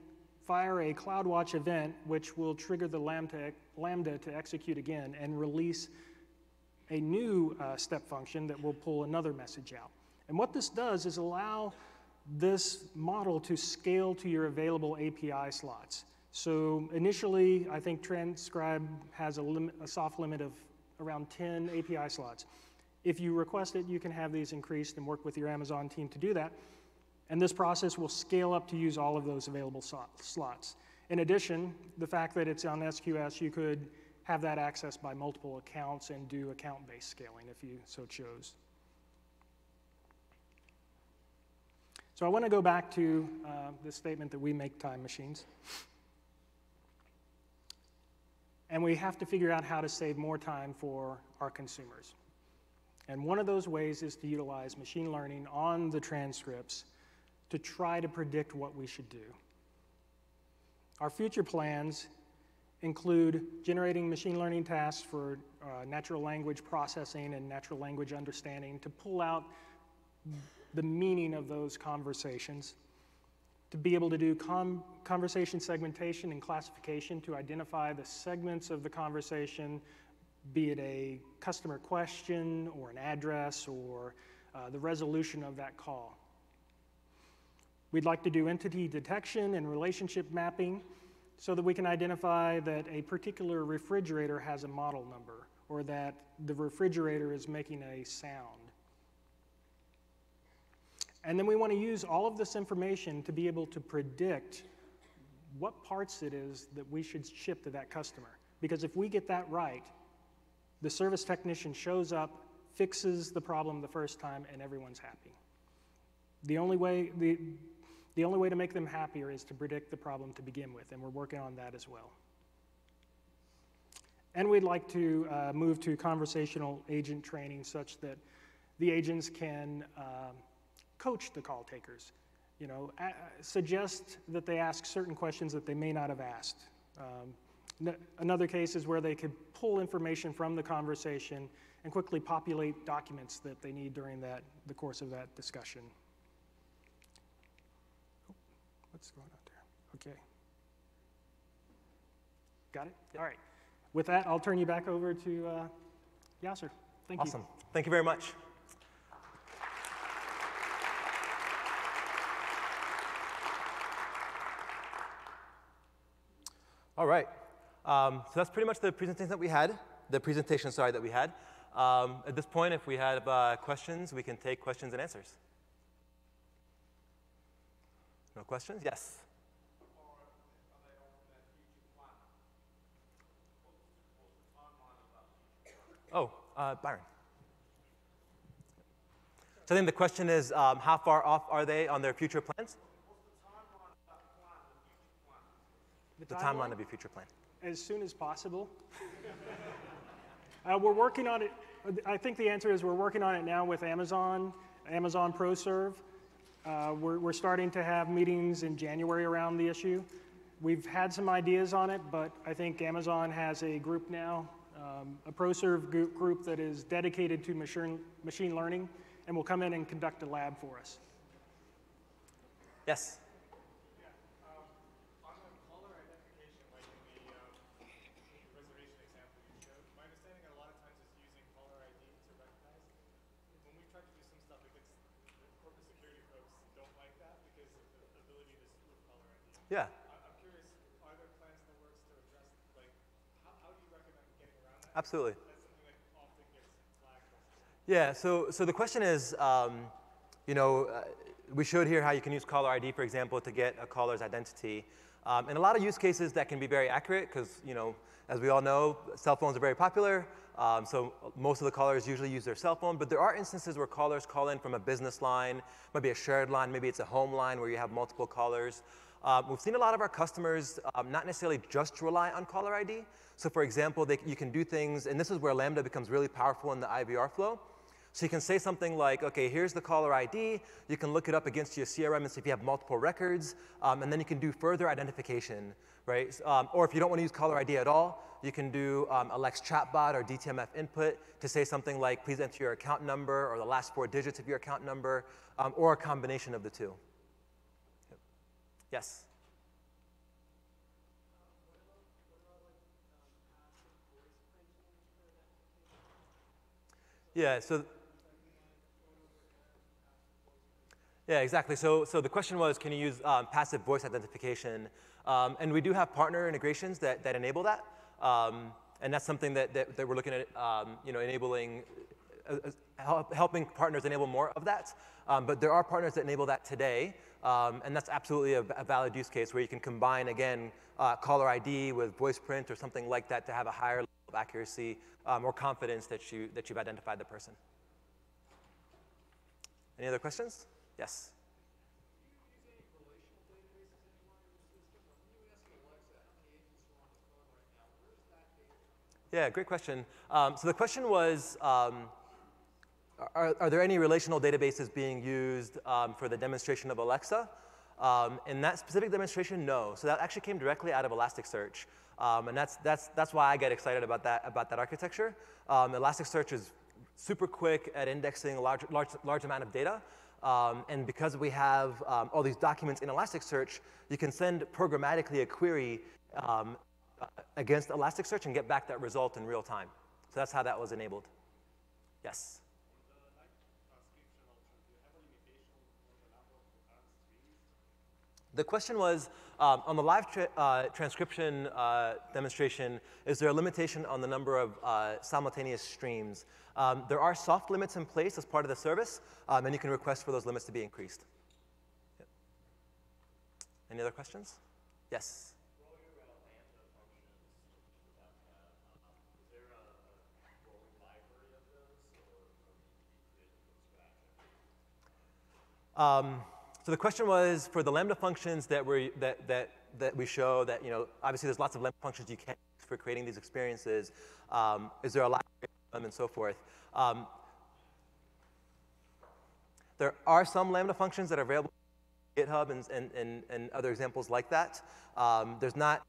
fire a CloudWatch event, which will trigger the Lambda, Lambda to execute again and release a new uh, step function that will pull another message out. And what this does is allow this model to scale to your available API slots. So initially, I think Transcribe has a, lim a soft limit of around 10 API slots. If you request it, you can have these increased and work with your Amazon team to do that. And this process will scale up to use all of those available slots. In addition, the fact that it's on SQS, you could have that accessed by multiple accounts and do account-based scaling if you so chose. So I want to go back to uh, the statement that we make time machines. And we have to figure out how to save more time for our consumers. And one of those ways is to utilize machine learning on the transcripts to try to predict what we should do. Our future plans include generating machine learning tasks for uh, natural language processing and natural language understanding to pull out the meaning of those conversations, to be able to do conversation segmentation and classification to identify the segments of the conversation, be it a customer question or an address or uh, the resolution of that call. We'd like to do entity detection and relationship mapping so that we can identify that a particular refrigerator has a model number or that the refrigerator is making a sound. And then we want to use all of this information to be able to predict what parts it is that we should ship to that customer. Because if we get that right, the service technician shows up, fixes the problem the first time, and everyone's happy. The only way, the, the only way to make them happier is to predict the problem to begin with, and we're working on that as well. And we'd like to uh, move to conversational agent training such that the agents can uh, coach the call takers. You know, suggest that they ask certain questions that they may not have asked. Um, another case is where they could pull information from the conversation and quickly populate documents that they need during that, the course of that discussion. Oh, What's going on there? Okay. Got it? All right. With that, I'll turn you back over to uh, Yasser. Thank you. Awesome. Thank you very much. All right. Um, so that's pretty much the presentation that we had. The presentation, sorry, that we had. Um, at this point, if we have uh, questions, we can take questions and answers. No questions? Yes. Oh, uh, Byron. So I think the question is, um, how far off are they on their future plans? The timeline of your future plan. As soon as possible. uh, we're working on it. I think the answer is we're working on it now with Amazon, Amazon ProServe. Uh, we're, we're starting to have meetings in January around the issue. We've had some ideas on it, but I think Amazon has a group now, um, a ProServe group, group that is dedicated to machine, machine learning and will come in and conduct a lab for us. Yes. On the caller identification, like in the um, reservation example you showed, my understanding a lot of times is using caller ID to recognize. When we try to do some stuff, it gets, the corporate security folks don't like that because of the ability to spoof caller ID. Yeah. I- I'm curious, are there plans in the works to address, like, how, how do you recommend getting around that? Absolutely. That's something that often gets flagged as Yeah, so, so the question is, um, you know, uh, we showed here how you can use caller ID, for example, to get a caller's identity. Um, in a lot of use cases, that can be very accurate because, you know, as we all know, cell phones are very popular. Um, so most of the callers usually use their cell phone, but there are instances where callers call in from a business line, maybe a shared line, maybe it's a home line where you have multiple callers. Um, we've seen a lot of our customers um, not necessarily just rely on caller ID. So for example, they, you can do things, and this is where Lambda becomes really powerful in the IVR flow. So you can say something like, okay, here's the caller ID. You can look it up against your CRM and see if you have multiple records. Um, and then you can do further identification, right? Um, or if you don't want to use caller ID at all, you can do um, a Lex chatbot or DTMF input to say something like, please enter your account number or the last four digits of your account number, um, or a combination of the two. Yes? Yeah, so Yeah, exactly. So, so the question was, can you use um, passive voice identification? Um, and we do have partner integrations that, that enable that. Um, and that's something that, that, that we're looking at, um, you know, enabling, uh, uh, help, helping partners enable more of that. Um, but there are partners that enable that today. Um, and that's absolutely a, a valid use case where you can combine, again, uh, caller ID with voice print or something like that to have a higher level of accuracy um, or confidence that, you, that you've identified the person. Any other questions? Yes. Yeah, great question. Um, so the question was, um, are, are, there any relational databases being used um, for the demonstration of Alexa? Um, in that specific demonstration, no. So that actually came directly out of Elasticsearch. Um, and that's, that's, that's why I get excited about that, about that architecture. Um, Elasticsearch is super quick at indexing a large, large, large amount of data. Um, and because we have um, all these documents in Elasticsearch, you can send programmatically a query against Elasticsearch and get back that result in real time. So that's how that was enabled. Yes? The question was, um, on the live tra- uh, transcription uh, demonstration, is there a limitation on the number of uh, simultaneous streams? Um, there are soft limits in place as part of the service, um, and you can request for those limits to be increased. Yep. Any other questions? Yes? Um, so the question was for the lambda functions that we that that that we show that you know obviously there's lots of lambda functions you can use for creating these experiences. Um, is there a library of them and so forth? Um, there are some lambda functions that are available GitHub and, and, and, and other examples like that. Um, there's not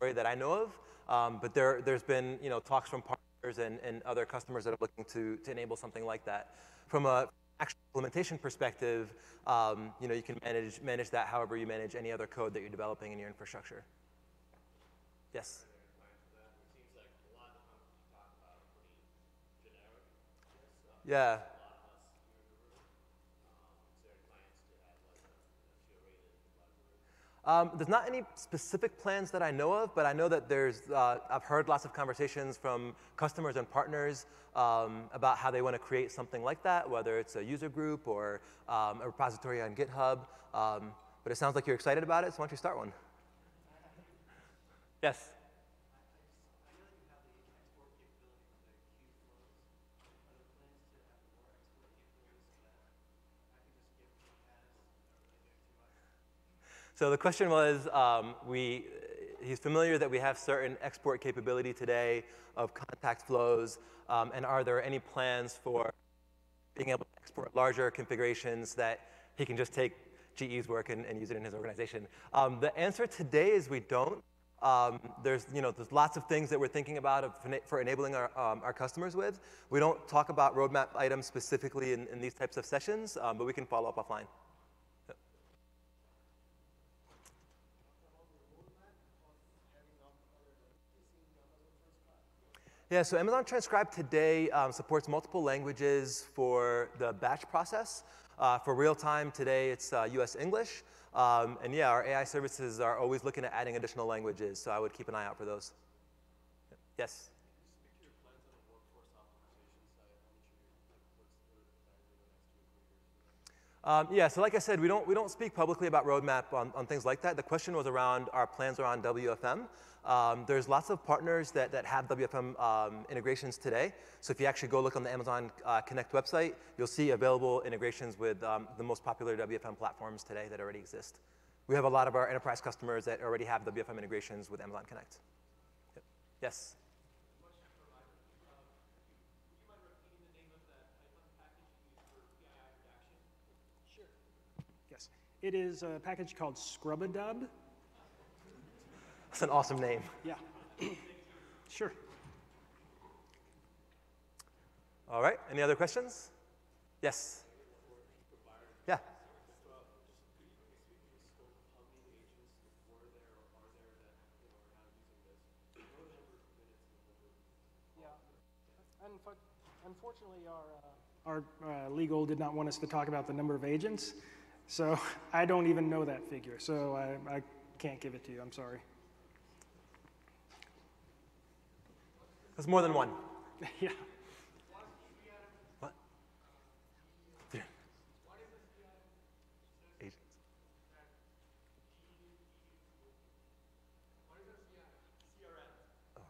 that I know of, um, but there, there's been you know, talks from partners and, and other customers that are looking to, to enable something like that. From a implementation perspective, um, you know, you can manage, manage that however you manage any other code that you're developing in your infrastructure. Yes? Yeah. Um, there's not any specific plans that I know of, but I know that there's, uh, I've heard lots of conversations from customers and partners um, about how they want to create something like that, whether it's a user group or um, a repository on GitHub. Um, but it sounds like you're excited about it, so why don't you start one? Yes? So the question was, um, we, he's familiar that we have certain export capability today of contact flows, um, and are there any plans for being able to export larger configurations that he can just take GE's work and, and use it in his organization? Um, the answer today is we don't. Um, there's, you know, there's lots of things that we're thinking about for enabling our, um, our customers with. We don't talk about roadmap items specifically in, in these types of sessions, um, but we can follow up offline. Yeah, so Amazon Transcribe today um, supports multiple languages for the batch process. Uh, for real time today, it's uh, US English. Um, and yeah, our AI services are always looking at adding additional languages, so I would keep an eye out for those. Yes? Um, yeah, so like I said, we don't, we don't speak publicly about roadmap on, on things like that. The question was around our plans around WFM. Um, there's lots of partners that, that have WFM um, integrations today. So if you actually go look on the Amazon uh, Connect website, you'll see available integrations with um, the most popular WFM platforms today that already exist. We have a lot of our enterprise customers that already have WFM integrations with Amazon Connect. Yep. Yes? Sure. Yes. It is a package called Scrub-a-Dub. That's an awesome name. Yeah. sure. All right. Any other questions? Yes. Yeah. Yeah. Unfortunately, our, uh, our uh, legal did not want us to talk about the number of agents, so I don't even know that figure. So I, I can't give it to you. I'm sorry. That's more than one. yeah. What? Yeah. Agents. Oh,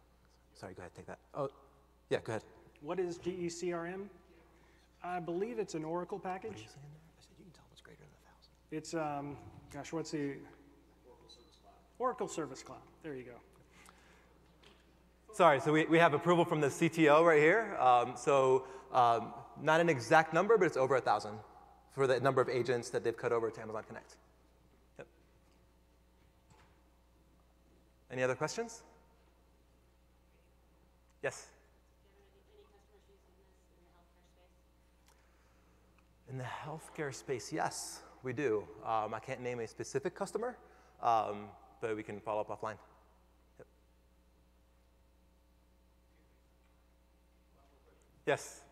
sorry, go ahead, take that. Oh, yeah, go ahead. What is GECRM? I believe it's an Oracle package. What are you saying there? I said you can tell what's greater than a thousand. It's, um, gosh, what's the? Oracle Service Cloud. Oracle Service Cloud. There you go. Sorry, so we, we have approval from the CTO right here. Um, so um, not an exact number, but it's over a 1,000 for the number of agents that they've cut over to Amazon Connect. Yep. Any other questions? Yes? In the healthcare space, yes, we do. Um, I can't name a specific customer, um, but we can follow up offline. Yes. Do you support voicemail anytime soon? And then secondly, how many simultaneous calls can an agent handle?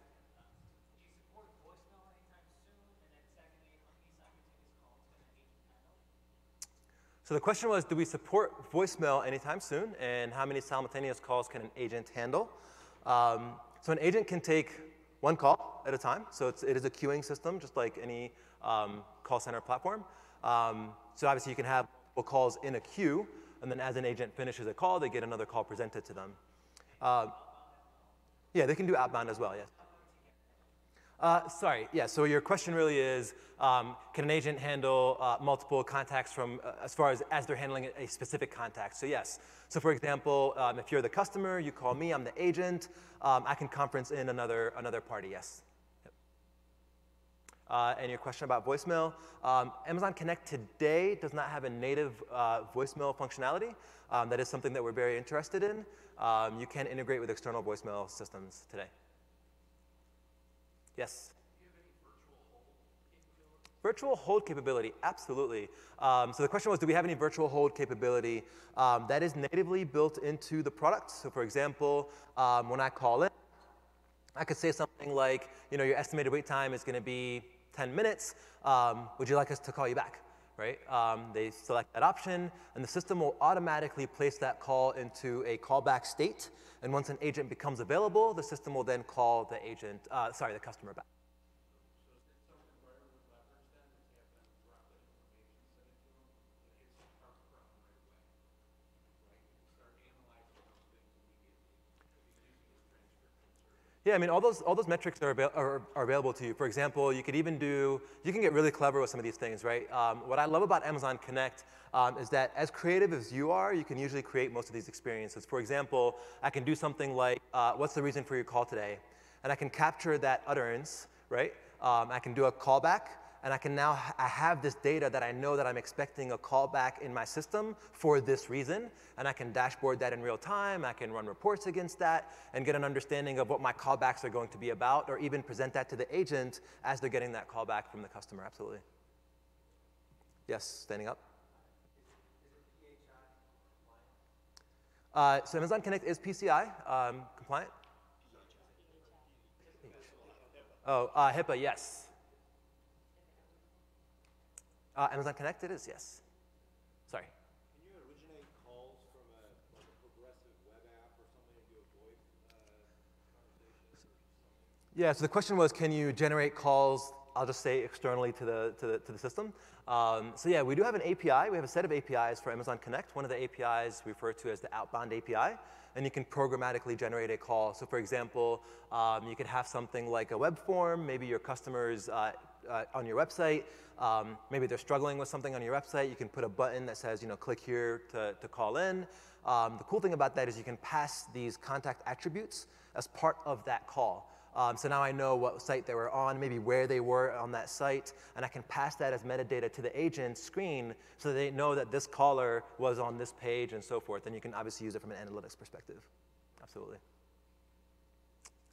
So the question was, do we support voicemail anytime soon, and how many simultaneous calls can an agent handle? Um, so an agent can take one call at a time. So it's, it is a queuing system, just like any um, call center platform. Um, so obviously you can have calls in a queue, and then as an agent finishes a call, they get another call presented to them. Uh, yeah, they can do outbound as well, yes. Uh, sorry, yeah, so your question really is, um, can an agent handle uh, multiple contacts from, uh, as far as, as they're handling a specific contact? So yes, so for example, um, if you're the customer, you call me, I'm the agent, um, I can conference in another, another party, yes. Uh, and your question about voicemail, um, Amazon Connect today does not have a native uh, voicemail functionality. Um, that is something that we're very interested in. Um, you can integrate with external voicemail systems today. Yes? Virtual hold capability, absolutely. Um, so the question was, do we have any virtual hold capability? Um, that is natively built into the product. So for example, um, when I call it, I could say something like, you know, your estimated wait time is going to be 10 minutes. Um, would you like us to call you back? Right? Um, they select that option, and the system will automatically place that call into a callback state. And once an agent becomes available, the system will then call the agent, uh, sorry, the customer back. Yeah, I mean, all those, all those metrics are, are, are, available to you. For example, you could even do, you can get really clever with some of these things, right? Um, what I love about Amazon Connect um, is that as creative as you are, you can usually create most of these experiences. For example, I can do something like, uh, what's the reason for your call today? And I can capture that utterance, right? Um, I can do a callback, and I can now I have this data that I know that I'm expecting a callback in my system for this reason, and I can dashboard that in real time, I can run reports against that, and get an understanding of what my callbacks are going to be about, or even present that to the agent as they're getting that callback from the customer, absolutely. Yes, standing up. Uh, so Amazon Connect is PCI um, compliant. Oh, uh, HIPAA, yes. Uh, Amazon Connect, it is, yes. Sorry. Can you originate calls from a, like a progressive web app or something and do a voice uh, conversation? Yeah, so the question was, can you generate calls, I'll just say externally to the, to the, to the system? Um, so yeah, we do have an API. We have a set of APIs for Amazon Connect. One of the APIs we refer to as the outbound API, and you can programmatically generate a call. So for example, um, you could have something like a web form. Maybe your customers uh, uh, on your website. Um, maybe they're struggling with something on your website. You can put a button that says, you know, click here to, to call in. Um, the cool thing about that is you can pass these contact attributes as part of that call. Um, so now I know what site they were on, maybe where they were on that site, and I can pass that as metadata to the agent's screen so they know that this caller was on this page and so forth. And you can obviously use it from an analytics perspective. Absolutely.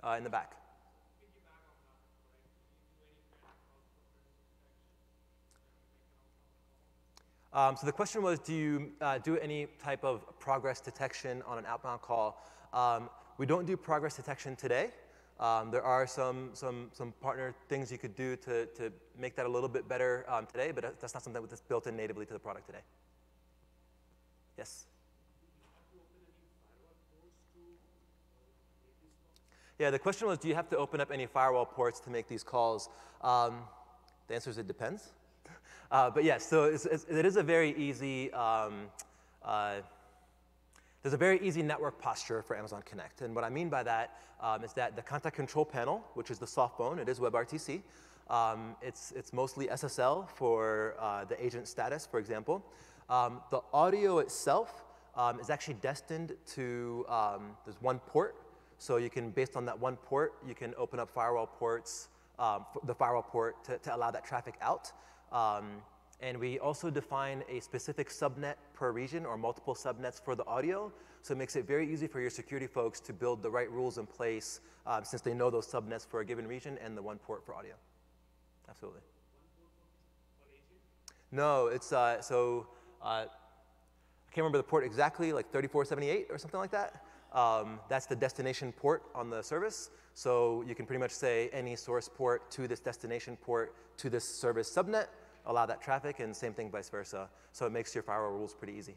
Uh, in the back. Um, so the question was, do you uh, do any type of progress detection on an outbound call? Um, we don't do progress detection today. Um, there are some, some, some partner things you could do to, to make that a little bit better um, today, but that's not something that's built in natively to the product today. Yes? Yeah, the question was, do you have to open up any firewall ports to make these calls? Um, the answer is it depends. Uh, but yes, so it's, it's, it is a very easy, um, uh, there's a very easy network posture for Amazon Connect. And what I mean by that um, is that the contact control panel, which is the softphone, it is WebRTC. Um, it's, it's mostly SSL for uh, the agent status, for example. Um, the audio itself um, is actually destined to, um, there's one port. So you can, based on that one port, you can open up firewall ports, the firewall port to, to allow that traffic out. Um, and we also define a specific subnet per region or multiple subnets for the audio. So it makes it very easy for your security folks to build the right rules in place um, since they know those subnets for a given region and the one port for audio. Absolutely. No, it's uh, so uh, I can't remember the port exactly, like 3478 or something like that. Um, that's the destination port on the service. So you can pretty much say any source port to this destination port to this service subnet allow that traffic, and same thing vice versa. So it makes your firewall rules pretty easy.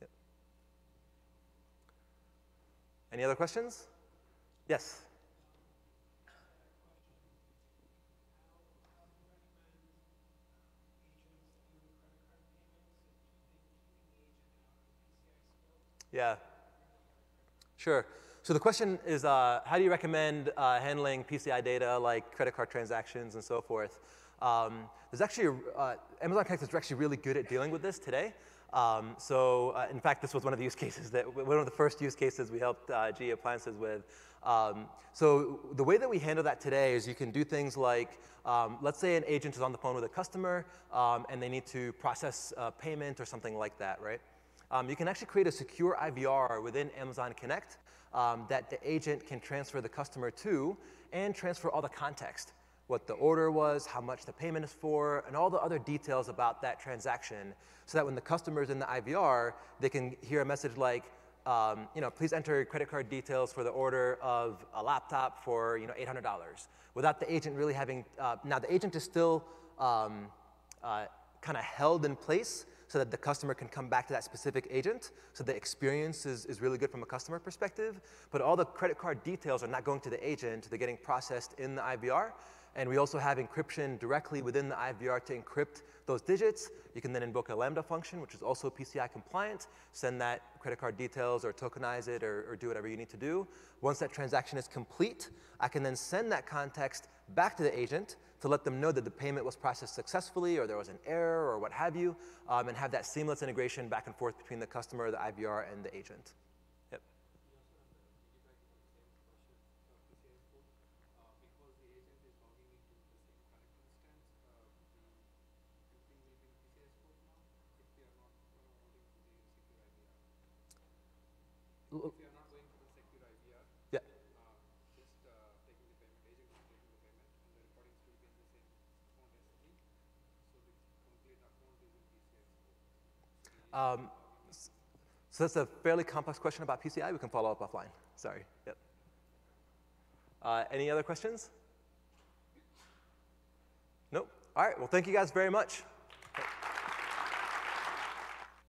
Yep. Any other questions? Yes. Yeah. Sure. So the question is, uh, how do you recommend uh, handling PCI data like credit card transactions and so forth? Um, there's actually, uh, Amazon Connect is actually really good at dealing with this today. Um, so uh, in fact, this was one of the use cases that, one of the first use cases we helped uh, GE Appliances with. Um, so the way that we handle that today is you can do things like, um, let's say an agent is on the phone with a customer um, and they need to process a payment or something like that, right? Um, you can actually create a secure IVR within Amazon Connect um, that the agent can transfer the customer to and transfer all the context, what the order was, how much the payment is for, and all the other details about that transaction so that when the customer is in the IVR, they can hear a message like, um, you know, please enter credit card details for the order of a laptop for, you know, $800 without the agent really having, uh, now the agent is still um, uh, kind of held in place so that the customer can come back to that specific agent. So the experience is, is really good from a customer perspective. But all the credit card details are not going to the agent, they're getting processed in the IVR. And we also have encryption directly within the IVR to encrypt those digits. You can then invoke a Lambda function, which is also PCI compliant, send that credit card details or tokenize it or, or do whatever you need to do. Once that transaction is complete, I can then send that context back to the agent to let them know that the payment was processed successfully or there was an error or what have you, um, and have that seamless integration back and forth between the customer, the IVR, and the agent. Um, so that's a fairly complex question about PCI. We can follow up offline. Sorry. Yep. Uh, any other questions? Nope. All right. Well, thank you guys very much.